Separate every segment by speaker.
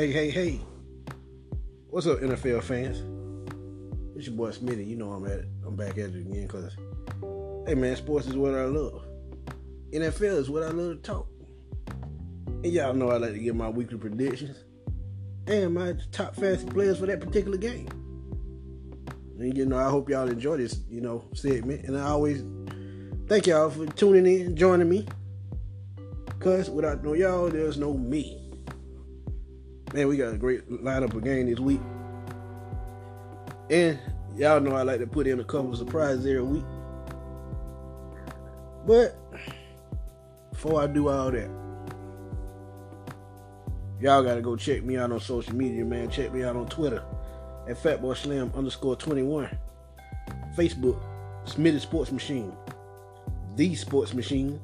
Speaker 1: Hey, hey, hey. What's up, NFL fans? It's your boy Smitty. You know I'm at it. I'm back at it again because, hey man, sports is what I love. NFL is what I love to talk. And y'all know I like to get my weekly predictions and my top fantasy players for that particular game. And you know, I hope y'all enjoy this, you know, segment. And I always thank y'all for tuning in, joining me. Cause without no y'all, there's no me. Man, we got a great lineup of this week. And y'all know I like to put in a couple of surprises every week. But before I do all that, y'all gotta go check me out on social media, man. Check me out on Twitter at FatBoySlim underscore 21. Facebook, Smitty Sports Machine. The Sports Machine.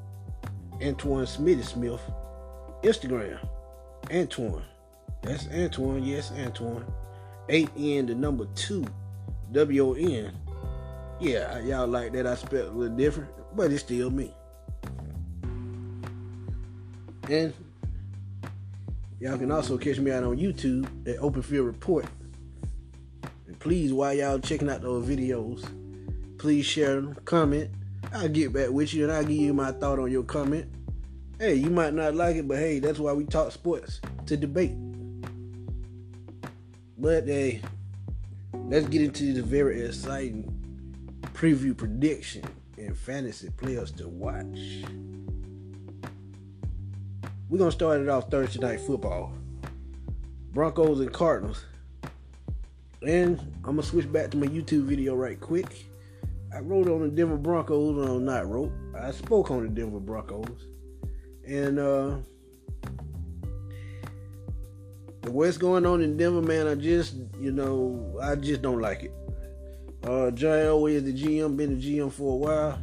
Speaker 1: Antoine Smitty Smith. Instagram, Antoine that's Antoine. Yes, Antoine. 8 N the number 2. W O N. Yeah, y'all like that. I spelled a little different, but it's still me. And y'all can also catch me out on YouTube at Open Field Report. And please, while y'all checking out those videos, please share them, comment. I'll get back with you and I'll give you my thought on your comment. Hey, you might not like it, but hey, that's why we talk sports to debate. But hey, let's get into the very exciting preview prediction and fantasy players to watch. We're gonna start it off Thursday night football. Broncos and Cardinals. And I'm gonna switch back to my YouTube video right quick. I wrote on the Denver Broncos, no, not wrote. I spoke on the Denver Broncos. And uh what's going on in Denver, man, I just, you know, I just don't like it. Uh, John Elway is the GM, been the GM for a while.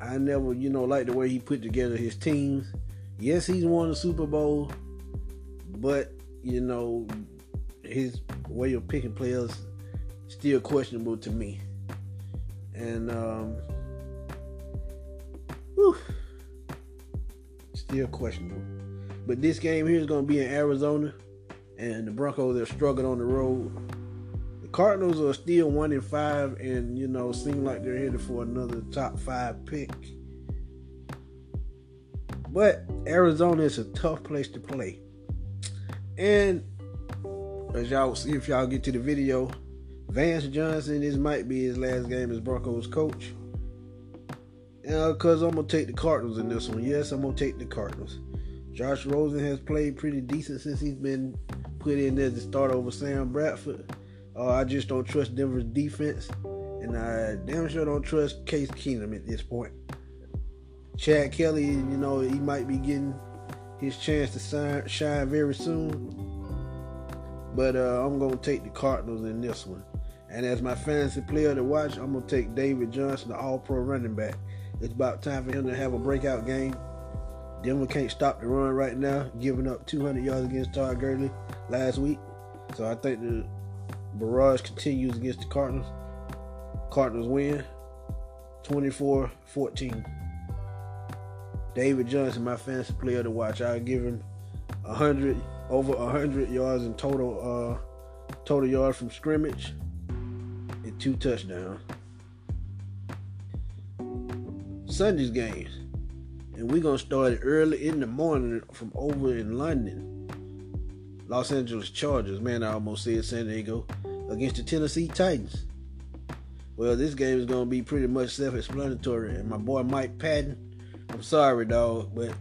Speaker 1: I never, you know, like the way he put together his teams. Yes, he's won the Super Bowl, but you know, his way of picking players still questionable to me. And um, whew, still questionable. But this game here is going to be in Arizona and the Broncos are struggling on the road. The Cardinals are still one in five, and you know seem like they're headed for another top five pick. But Arizona is a tough place to play, and as y'all see, if y'all get to the video, Vance Joseph, this might be his last game as Broncos coach. Because uh, I'm to take the Cardinals in this one. Yes, I'm to take the Cardinals. Josh Rosen has played pretty decent since he's been put in there to start over Sam Bradford. Uh, I just don't trust Denver's defense, and I damn sure don't trust Case Keenum at this point. Chad Kelly, you know, he might be getting his chance to shine very soon. But uh, I'm going to take the Cardinals in this one. And as my fantasy player to watch, I'm going to take David Johnson, the all pro running back. It's about time for him to have a breakout game. Denver can't stop the run right now, giving up 200 yards against Todd Gurley last week. So I think the barrage continues against the Cardinals. Cardinals win 24 14. David Johnson, my fantasy player to watch. I'll give him 100 over 100 yards in total uh total yards from scrimmage and two touchdowns. Sunday's games and we're gonna start early in the morning from over in London. Los Angeles Chargers, man, I almost said San Diego against the Tennessee Titans. Well, this game is gonna be pretty much self-explanatory, and my boy Mike Patton, I'm sorry, dog, but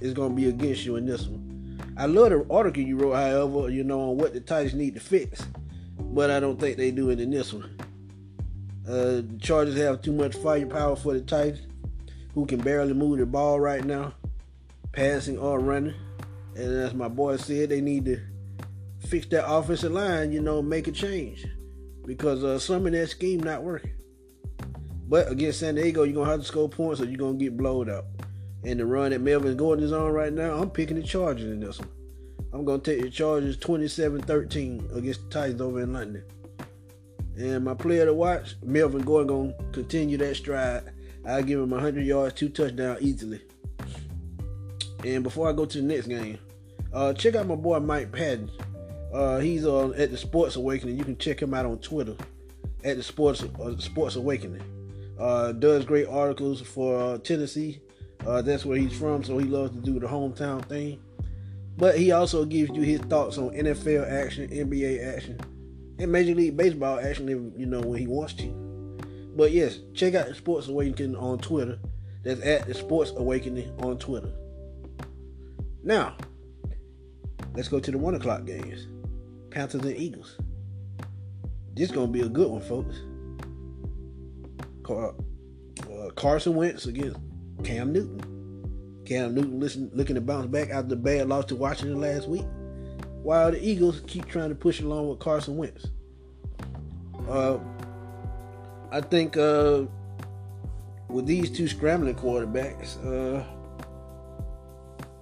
Speaker 1: it's gonna be against you in this one. I love the article you wrote, however, you know, on what the Titans need to fix, but I don't think they do it in this one. Uh, the Chargers have too much firepower for the Titans who can barely move the ball right now, passing or running. And as my boy said, they need to fix that offensive line, you know, make a change. Because uh, some of that scheme not working. But against San Diego, you're going to have to score points or you're going to get blowed up. And the run that Melvin Gordon is on right now, I'm picking the Chargers in this one. I'm going to take the Chargers 27-13 against the Titans over in London. And my player to watch, Melvin Gordon, going to continue that stride I'll give him 100 yards, two touchdowns easily. And before I go to the next game, Uh, check out my boy Mike Patton. Uh, he's on at the Sports Awakening. You can check him out on Twitter at the Sports uh, Sports Awakening. Uh, does great articles for uh, Tennessee. Uh, that's where he's from, so he loves to do the hometown thing. But he also gives you his thoughts on NFL action, NBA action, and Major League Baseball action. If, You know when he wants to. But yes, check out the Sports Awakening on Twitter. That's at the Sports Awakening on Twitter. Now, let's go to the one o'clock games. Panthers and Eagles. This is gonna be a good one, folks. Car- uh, Carson Wentz against Cam Newton. Cam Newton listen, looking to bounce back after the bad loss to Washington last week, while the Eagles keep trying to push along with Carson Wentz. Uh, I think uh, with these two scrambling quarterbacks, uh,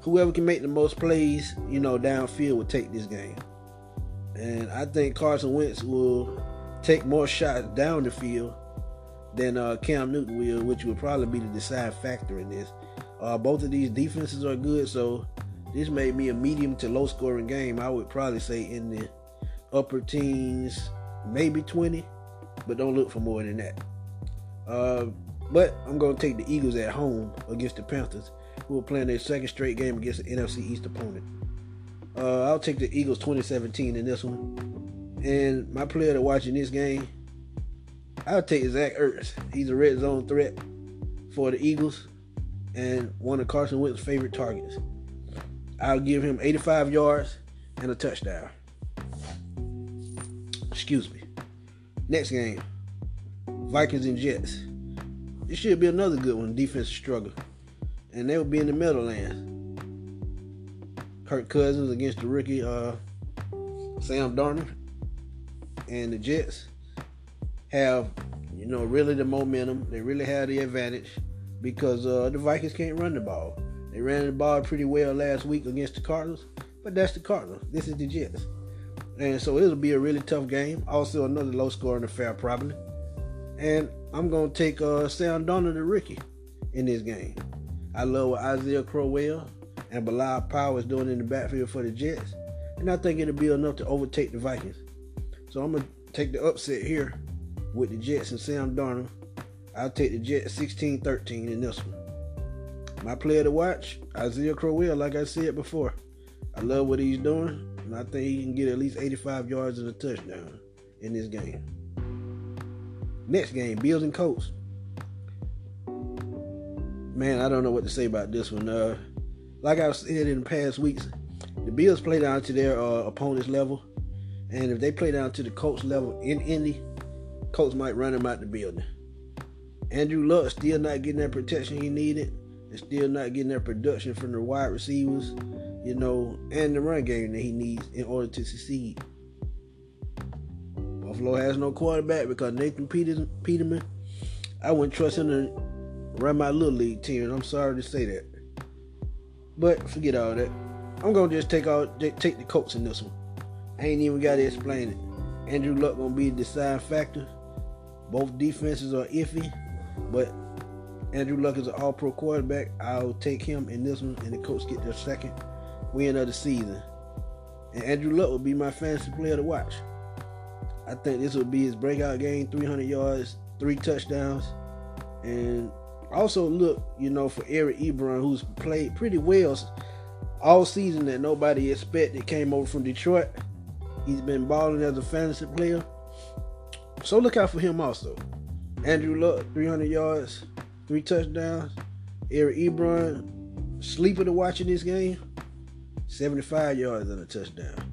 Speaker 1: whoever can make the most plays, you know, downfield will take this game. And I think Carson Wentz will take more shots down the field than uh, Cam Newton will, which will probably be the deciding factor in this. Uh, both of these defenses are good, so this made me a medium to low scoring game. I would probably say in the upper teens, maybe 20, but don't look for more than that. Uh, but I'm going to take the Eagles at home against the Panthers, who are playing their second straight game against the NFC East opponent. Uh, I'll take the Eagles 2017 in this one. And my player to watch in this game, I'll take Zach Ertz. He's a red zone threat for the Eagles and one of Carson Wentz's favorite targets. I'll give him 85 yards and a touchdown. Excuse me. Next game, Vikings and Jets. This should be another good one. Defensive struggle, and they will be in the Meadowlands. Kirk Cousins against the rookie uh, Sam Darnold, and the Jets have, you know, really the momentum. They really have the advantage because uh, the Vikings can't run the ball. They ran the ball pretty well last week against the Cardinals, but that's the Cardinals. This is the Jets. And so it'll be a really tough game. Also, another low scoring affair, probably. And I'm going to take uh, Sam Darnold, the Ricky in this game. I love what Isaiah Crowell and Bilal Powell is doing in the backfield for the Jets. And I think it'll be enough to overtake the Vikings. So I'm going to take the upset here with the Jets and Sam Darnold. I'll take the Jets 16 13 in this one. My player to watch, Isaiah Crowell, like I said before. I love what he's doing, and I think he can get at least 85 yards and a touchdown in this game. Next game, Bills and Colts. Man, I don't know what to say about this one. Uh, like I've said in the past weeks, the Bills play down to their uh, opponent's level, and if they play down to the Colts level in Indy, Colts might run them out the building. Andrew Luck still not getting that protection he needed, still not getting that production from the wide receivers, you know, and the run game that he needs in order to succeed. Buffalo has no quarterback because Nathan Peterman, I wouldn't trust him to run my little league team, and I'm sorry to say that. But forget all that. I'm gonna just take all take the Colts in this one. I ain't even gotta explain it. Andrew Luck gonna be the deciding factor. Both defenses are iffy, but Andrew Luck is an all pro quarterback. I'll take him in this one, and the Colts get their second win of the season. And Andrew Luck will be my fantasy player to watch. I think this will be his breakout game 300 yards, three touchdowns. And also look, you know, for Eric Ebron, who's played pretty well all season that nobody expected, came over from Detroit. He's been balling as a fantasy player. So look out for him also. Andrew Luck, 300 yards, three touchdowns. Eric Ebron, sleeper to watch in this game, 75 yards and a touchdown.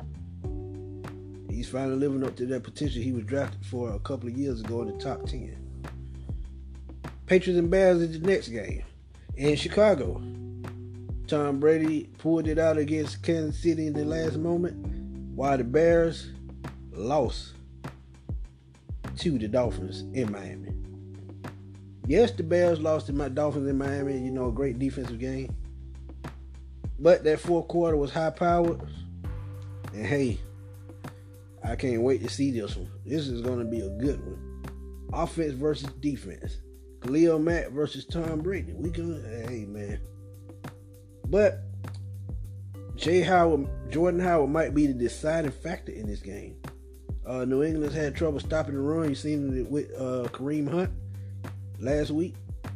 Speaker 1: He's finally living up to that potential he was drafted for a couple of years ago in the top 10. Patriots and Bears is the next game in Chicago. Tom Brady pulled it out against Kansas City in the last moment, while the Bears lost to the Dolphins in Miami. Yes, the Bears lost to my Dolphins in Miami. You know, a great defensive game. But that fourth quarter was high powered. And hey, I can't wait to see this one. This is going to be a good one. Offense versus defense. Khalil Mack versus Tom Brady. We can, hey man. But Jay Howard, Jordan Howard might be the deciding factor in this game. Uh, New England's had trouble stopping the run. You seen it with uh, Kareem Hunt last week,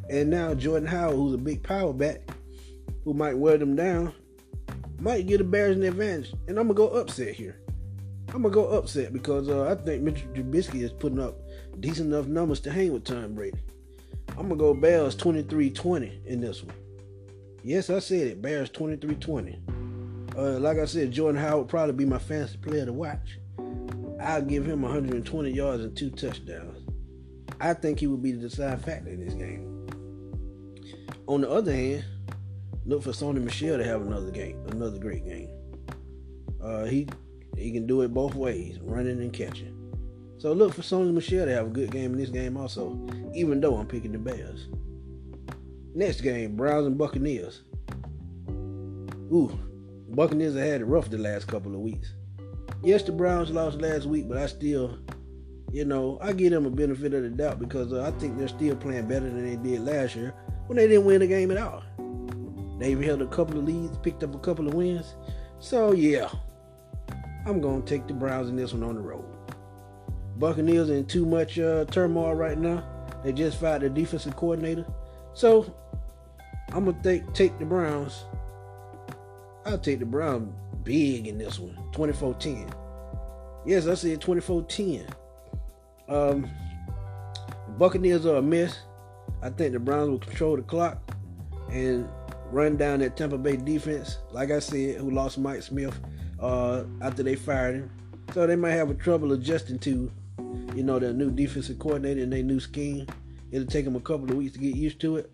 Speaker 1: and now Jordan Howard, who's a big power back, who might wear them down, might get the Bears an advantage. And I'm gonna go upset here. I'm gonna go upset because uh, I think Mitchell Trubisky is putting up decent enough numbers to hang with Tom Brady. I'm gonna go Bears 23-20 in this one. Yes, I said it. Bears 23-20. Uh, like I said, Jordan Howard probably be my fantasy player to watch. I'll give him 120 yards and two touchdowns. I think he would be the deciding factor in this game. On the other hand, look for Sony Michel to have another game, another great game. Uh, he he can do it both ways, running and catching. So look for Sony Michel to have a good game in this game also, even though I'm picking the Bears. Next game, Browns and Buccaneers. Ooh, Buccaneers have had it rough the last couple of weeks. Yes, the Browns lost last week, but I still, you know, I give them a benefit of the doubt because uh, I think they're still playing better than they did last year when they didn't win the game at all. They've held a couple of leads, picked up a couple of wins. So yeah, I'm gonna take the Browns in this one on the road. Buccaneers in too much uh, turmoil right now. They just fired their defensive coordinator, so I'm gonna take take the Browns. I'll take the Browns big in this one, 24-10. Yes, I said 24-10. Um, the Buccaneers are a mess. I think the Browns will control the clock and run down that Tampa Bay defense. Like I said, who lost Mike Smith uh, after they fired him, so they might have a trouble adjusting to you know, their new defensive coordinator and their new scheme. It'll take them a couple of weeks to get used to it.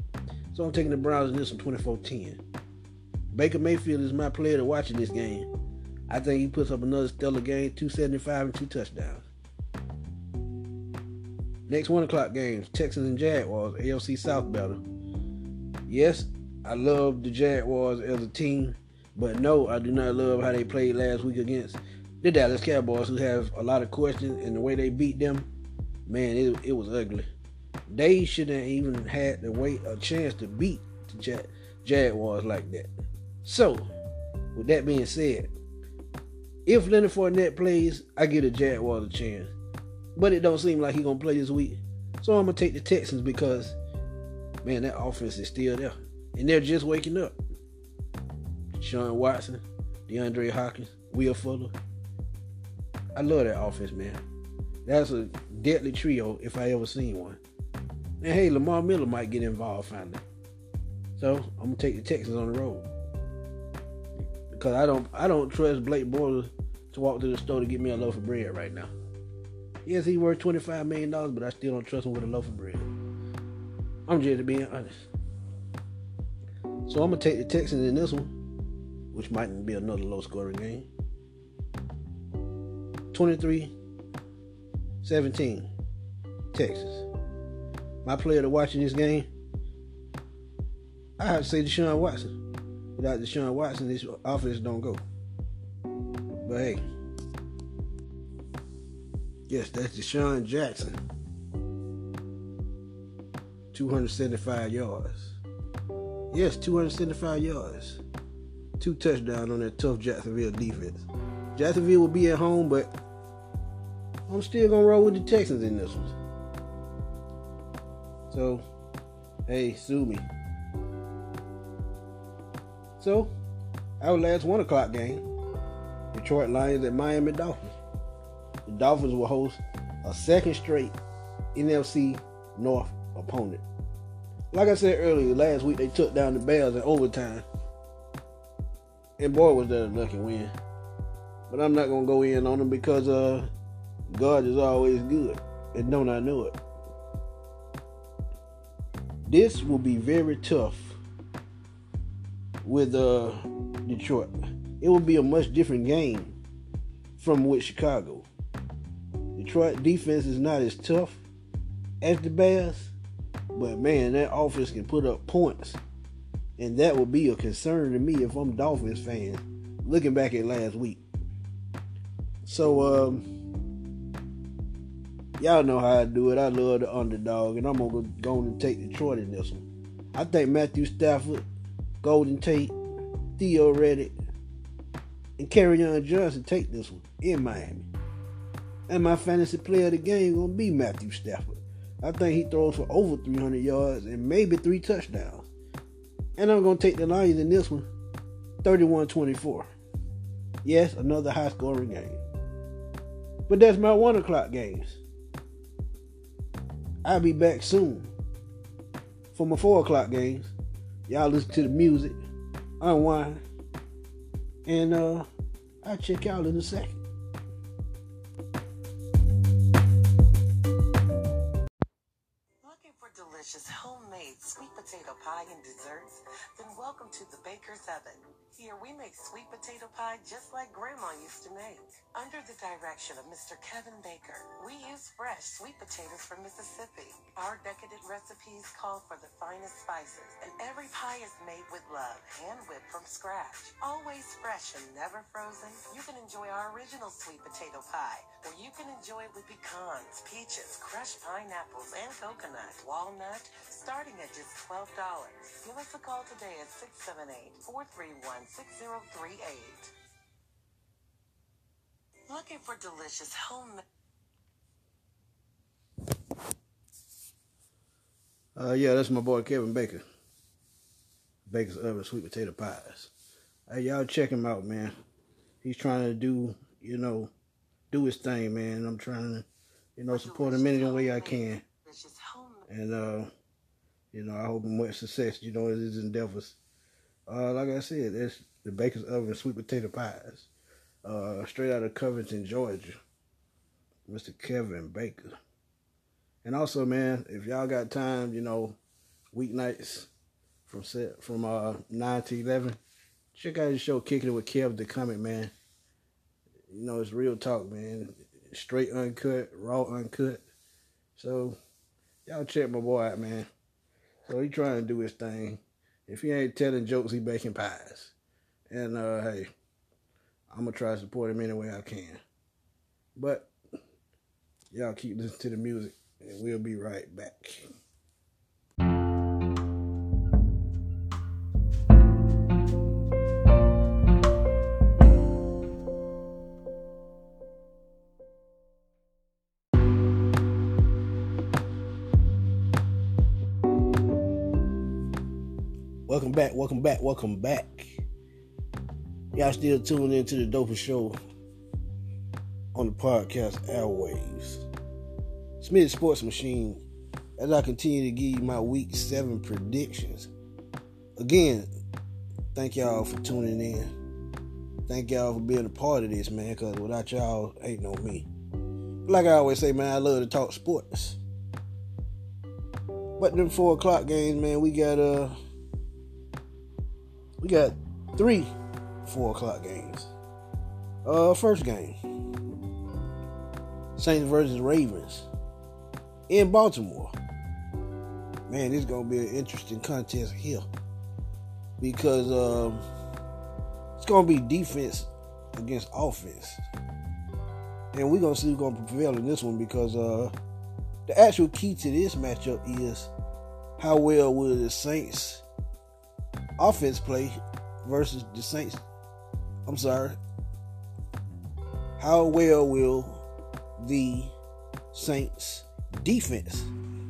Speaker 1: So I'm taking the Browns in this one 24-10. Baker Mayfield is my player to watch in this game. I think he puts up another stellar game, 275 and two touchdowns. Next one o'clock games, Texans and Jaguars, AFC South battle. Yes, I love the Jaguars as a team, but no, I do not love how they played last week against the Dallas Cowboys, who have a lot of questions, and the way they beat them, man, it, it was ugly. They shouldn't even had to wait a chance to beat the Jag- Jaguars like that. So, with that being said, if Leonard Fournette plays, I get a Jaguars a chance. But it don't seem like he gonna play this week. So I'm gonna take the Texans because man, that offense is still there. And they're just waking up. Sean Watson, DeAndre Hopkins, Will Fuller, I love that offense, man. That's a deadly trio if I ever seen one. And hey, Lamar Miller might get involved finally. So I'm gonna take the Texans on the road because I don't I don't trust Blake Bortles to walk to the store to get me a loaf of bread right now. Yes, he worth twenty five million dollars, but I still don't trust him with a loaf of bread. I'm just being honest. So I'm gonna take the Texans in this one, which might be another low scoring game. 23 17, Texas. My player to watch in this game, I have to say Deshaun Watson. Without Deshaun Watson, this offense don't go. But hey, yes, that's DeSean Jackson. 275 yards. Yes, 275 yards. Two touchdowns on that tough Jacksonville defense. Jacksonville will be at home, but I'm still gonna roll with the Texans in this one. So, hey, sue me. So, our last one o'clock game, Detroit Lions at Miami Dolphins. The Dolphins will host a second straight NFC North opponent. Like I said earlier, last week they took down the Bears in overtime. And boy was that a lucky win. But I'm not gonna go in on them because uh God is always good. And don't I know it? This will be very tough with uh, Detroit. It will be a much different game from with Chicago. Detroit defense is not as tough as the Bears, but man, that offense can put up points. And that would be a concern to me if I'm Dolphins fan looking back at last week. So um Y'all know how I do it. I love the underdog, and I'm gonna go and take Detroit in this one. I think Matthew Stafford, Golden Tate, Theo Riddick, and Kerryon Johnson take this one in Miami. And my fantasy player of the game gonna be Matthew Stafford. I think he throws for over 300 yards and maybe three touchdowns. And I'm gonna take the Lions in this one, 31-24. Yes, another high scoring game. But that's my one o'clock games. I'll be back soon for my four o'clock games. Y'all listen to the music, unwind, and uh, I'll check y'all in a second.
Speaker 2: Pie and desserts? Then welcome to the Baker's Oven. Here we make sweet potato pie just like Grandma used to make. Under the direction of Mr. Kevin Baker, we use fresh sweet potatoes from Mississippi. Our decadent recipes call for the finest spices, and every pie is made with love, hand whipped from scratch. Always fresh and never frozen, you can enjoy our original sweet potato pie, or you can enjoy it with pecans, peaches, crushed pineapples, and coconut, walnut, starting at just $12. Give us a call today at 678 431 6038. Looking for delicious homemade.
Speaker 1: Uh, yeah, that's my boy Kevin Baker. Baker's Oven Sweet Potato Pies. Hey, y'all check him out, man. He's trying to do, you know, do his thing, man. I'm trying to, you know, support him any way I can. And, uh, you know, I hope him much success, you know, in his endeavors. Uh, like I said, it's the Baker's Oven Sweet Potato Pies. Uh, straight out of Covington, Georgia. Mr. Kevin Baker. And also, man, if y'all got time, you know, weeknights from set from uh nine to eleven, check out the show Kicking It with Kev the Comic Man. You know, it's real talk, man. Straight uncut, raw uncut. So y'all check my boy out, man. So he trying to do his thing. If he ain't telling jokes, he baking pies. And uh hey, I'm gonna try to support him any way I can. But y'all keep listening to the music and we'll be right back. Back, welcome back, welcome back. Y'all still tuning into the dopest show on the podcast airwaves. Smith Sports Machine as I continue to give you my week seven predictions. Again, thank y'all for tuning in. Thank y'all for being a part of this, man, because without y'all, ain't no me. Like I always say, man, I love to talk sports. But them four o'clock games, man, we got uh we got three four o'clock games. Uh first game. Saints versus Ravens in Baltimore. Man, this is gonna be an interesting contest here because um, it's gonna be defense against offense, and we're gonna see who's gonna prevail in this one because uh, the actual key to this matchup is how well will the Saints offense play versus the Saints. I'm sorry. How well will the Saints defense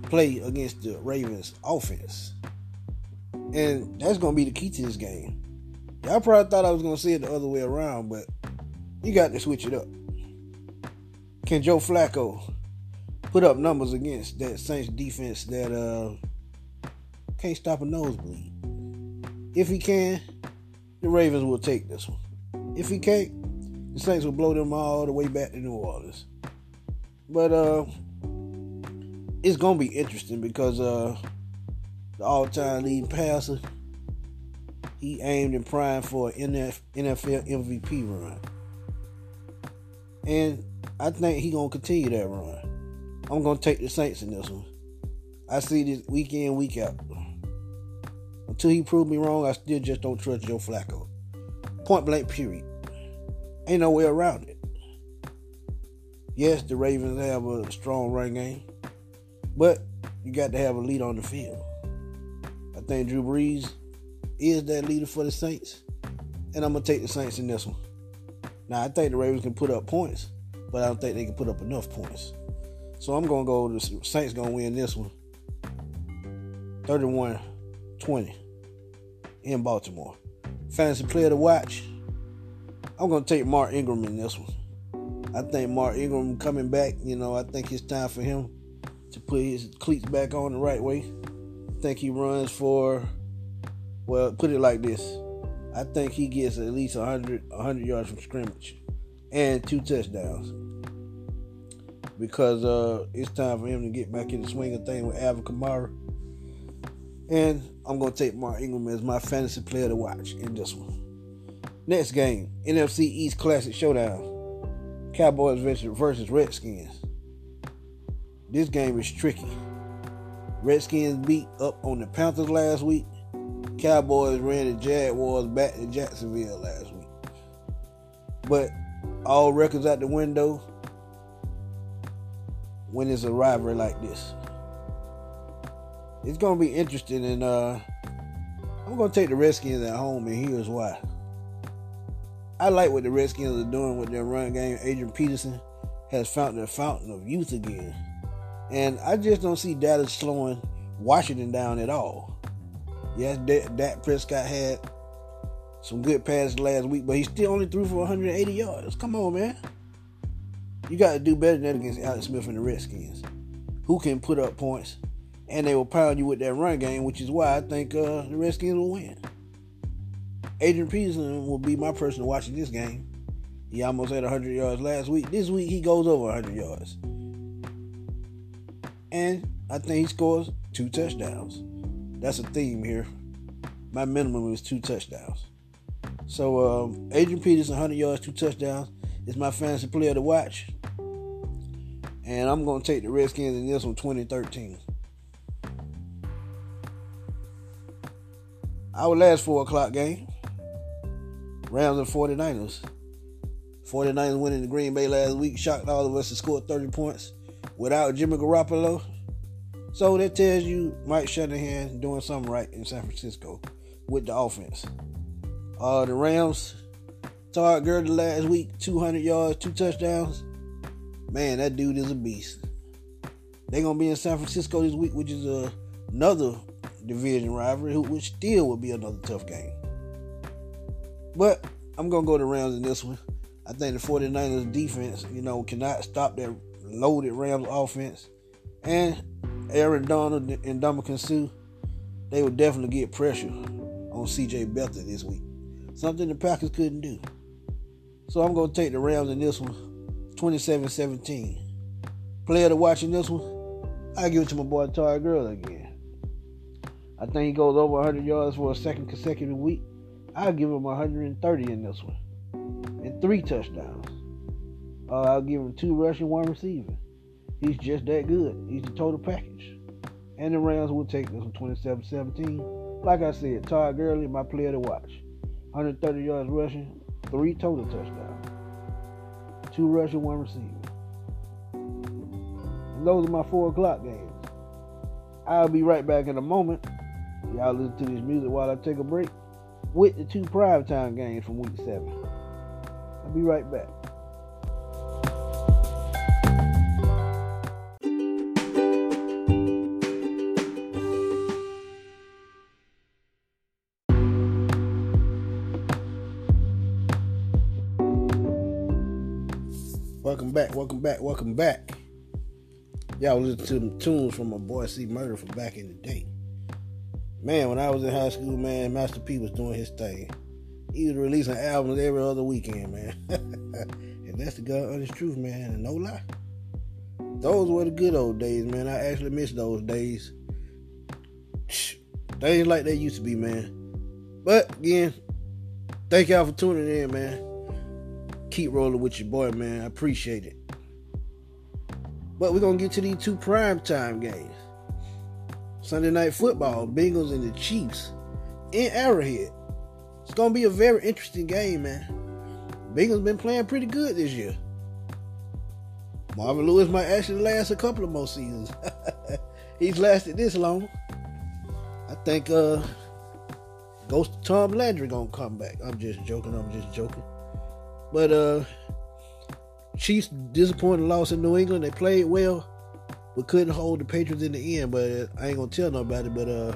Speaker 1: play against the Ravens offense. And that's gonna be the key to this game. Y'all probably thought I was gonna say it the other way around, but you got to switch it up. Can Joe Flacco put up numbers against that Saints defense that uh can't stop a nosebleed? If he can, the Ravens will take this one. If he can't, the Saints will blow them all the way back to New Orleans. But uh it's gonna be interesting because uh the all-time leading passer he aimed and primed for an NFL MVP run, and I think he gonna continue that run. I'm gonna take the Saints in this one. I see this week in week out. Until he proved me wrong, I still just don't trust Joe Flacco. Point blank, period. Ain't no way around it. Yes, the Ravens have a strong run game. But you got to have a lead on the field. I think Drew Brees is that leader for the Saints. And I'm to take the Saints in this one. Now I think the Ravens can put up points, but I don't think they can put up enough points. So I'm gonna go. The Saints gonna win this one. 31-20 in Baltimore. Fantasy player to watch. I'm gonna take Mark Ingram in this one. I think Mark Ingram coming back. You know, I think it's time for him to put his cleats back on the right way. I think he runs for. Well, put it like this. I think he gets at least 100, 100 yards from scrimmage and two touchdowns because uh, it's time for him to get back in the swing of things with Alvin Kamara. And I'm going to take Mark Ingram as my fantasy player to watch in this one. Next game, NFC East Classic Showdown. Cowboys versus Redskins. This game is tricky. Redskins beat up on the Panthers last week. Cowboys ran the Jaguars back to Jacksonville last week. But all records out the window when it's a rivalry like this. It's gonna be interesting, and uh, I'm gonna take the Redskins at home, and here's why. I like what the Redskins are doing with their run game. Adrian Peterson has found the fountain of youth again, and I just don't see Dallas slowing Washington down at all. Yes, Dak Prescott had some good passes last week, but he still only threw for 180 yards. Come on, man. You got to do better than that against Alex Smith and the Redskins, who can put up points, and they will pound you with that run game, which is why I think uh, the Redskins will win. Adrian Peterson will be my person watching this game. He almost had 100 yards last week. This week he goes over 100 yards. And I think he scores two touchdowns. That's a theme here. My minimum is two touchdowns. So um, Adrian Peterson, 100 yards, two touchdowns, is my fantasy player to watch. And I'm going to take the Redskins in this one 2013. Our last 4 o'clock game Rams and 49ers. 49ers winning the Green Bay last week, shocked all of us to score 30 points without Jimmy Garoppolo. So that tells you Mike Shanahan doing something right in San Francisco with the offense. Uh, the Rams, Todd Gurley last week, 200 yards, two touchdowns. Man, that dude is a beast. They're gonna be in San Francisco this week, which is another division rivalry, which still would be another tough game. But I'm gonna go to Rams in this one. I think the 49ers defense, you know, cannot stop that loaded Rams offense. And Aaron Donald and Ndamukong Suh, they will definitely get pressure on CJ Beathard this week. Something the Packers couldn't do. So I'm gonna take the Rams in this one. 27-17. Player to watch in this one, I give it to my boy Todd Gurley again. I think he goes over 100 yards for a second consecutive week. I'll give him 130 in this one, and three touchdowns. Uh, I'll give him two rushing, one receiving. He's just that good. He's the total package. And the Rams will take this one 27-17. Like I said, Todd Gurley, my player to watch. 130 yards rushing, three total touchdowns two rushing, one receiving. And those are my four o'clock games. I'll be right back in a moment. Y'all listen to this music while I take a break with the two primetime games from week seven. I'll be right back. Welcome back, welcome back, welcome back. Y'all listen to them tunes from my boy C Murder from back in the day. Man, when I was in high school, man, Master P was doing his thing. He was releasing albums every other weekend, man. and that's the God honest truth, man, and no lie. Those were the good old days, man. I actually miss those days. Things like they used to be, man. But again, thank y'all for tuning in, man keep rolling with your boy, man. I appreciate it. But we're gonna get to these two prime time games. Sunday night football, Bengals and the Chiefs in Arrowhead. It's gonna be a very interesting game, man. Bengals been playing pretty good this year. Marvin Lewis might actually last a couple of more seasons. He's lasted this long. I think uh Ghost Tom Landry gonna come back. I'm just joking, I'm just joking. But uh Chiefs disappointing loss in New England. They played well, but couldn't hold the Patriots in the end. But I ain't gonna tell nobody. But uh,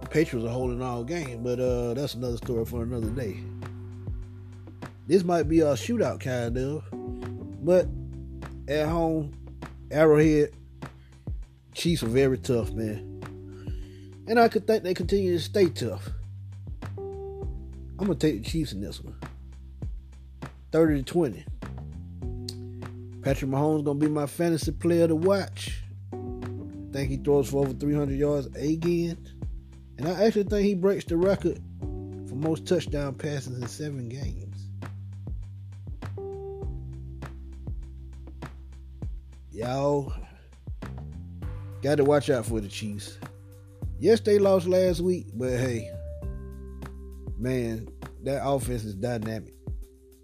Speaker 1: the Patriots are holding all game. But uh, that's another story for another day. This might be a shootout kind of, but at home, Arrowhead, Chiefs are very tough, man. And I could think they continue to stay tough. I'm gonna take the Chiefs in this one. 30 to 20. Patrick Mahomes gonna be my fantasy player to watch. Think he throws for over 300 yards again, and I actually think he breaks the record for most touchdown passes in seven games. Y'all got to watch out for the Chiefs. Yes, they lost last week, but hey, man, that offense is dynamic.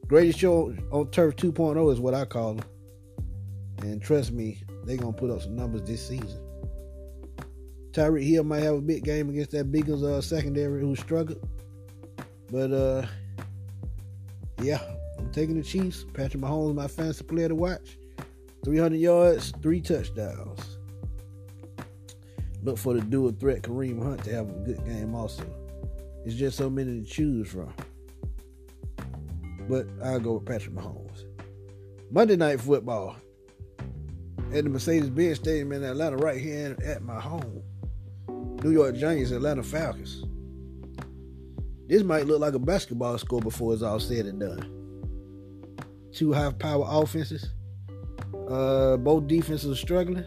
Speaker 1: Greatest show on turf 2.0 is what I call them. And trust me, they're gonna put up some numbers this season. Tyreek Hill might have a big game against that Bengals uh, secondary who struggled. But uh yeah, I'm taking the Chiefs. Patrick Mahomes, my fantasy player to watch. 300 yards, three touchdowns. Look for the dual threat Kareem Hunt to have a good game also. It's just so many to choose from. But I'll go with Patrick Mahomes. Monday night football at the Mercedes-Benz Stadium in Atlanta, right here at my home. New York Giants, Atlanta Falcons. This might look like a basketball score before it's all said and done. Two high-power offenses. Uh, both defenses are struggling.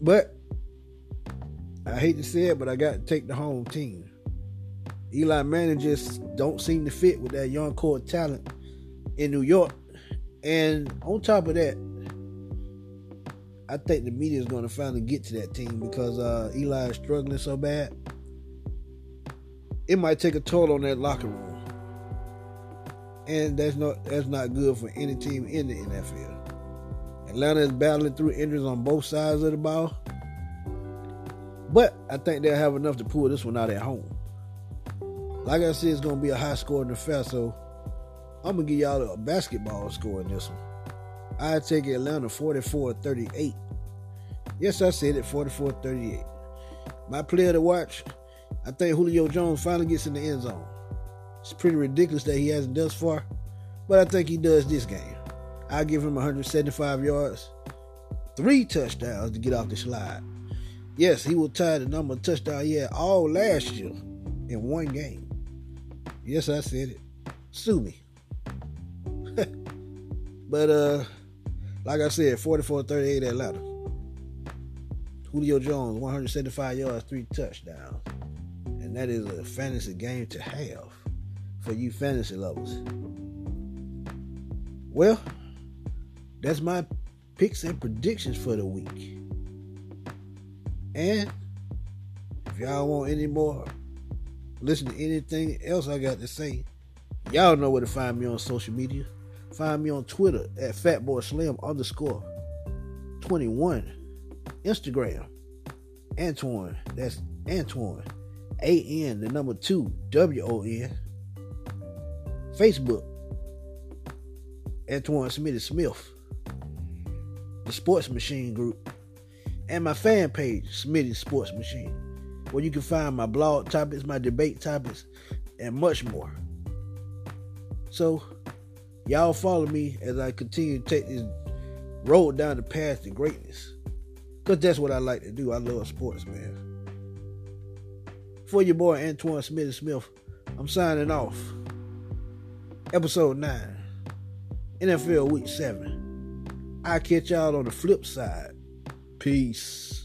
Speaker 1: But I hate to say it, but I got to take the home team. Eli Manning just don't seem to fit with that young core talent in New York. And on top of that, I think the media is going to finally get to that team because uh, Eli is struggling so bad. It might take a toll on that locker room, and that's not that's not good for any team in the NFL. Atlanta is battling through injuries on both sides of the ball, but I think they'll have enough to pull this one out at home. Like I said, it's going to be a high scoring affair, so I'm gonna give y'all a basketball score in this one. I take Atlanta 44 38. Yes, I said it 44 38. My player to watch, I think Julio Jones finally gets in the end zone. It's pretty ridiculous that he hasn't thus far, but I think he does this game. I give him 175 yards, three touchdowns to get off the slide. Yes, he will tie the number of touchdowns he had all last year in one game. Yes, I said it. Sue me. but uh like I said, 44-38 Atlanta. Julio Jones, 175 yards, three touchdowns. And that is a fantasy game to have for you fantasy lovers. Well, that's my picks and predictions for the week. And if y'all want any more, listen to anything else I got to say, y'all know where to find me on social media. Find me on Twitter at fatboyslim underscore 21. Instagram, Antoine. That's Antoine. A-N, the number two, W-O-N. Facebook, Antoine Smitty Smith. The Sports Machine Group. And my fan page, Smitty Sports Machine, where you can find my blog topics, my debate topics, and much more. So, Y'all follow me as I continue to take this road down the path to greatness. Because that's what I like to do. I love sports, man. For your boy Antoine Smith Smith, I'm signing off. Episode 9. NFL Week 7. I'll catch y'all on the flip side. Peace.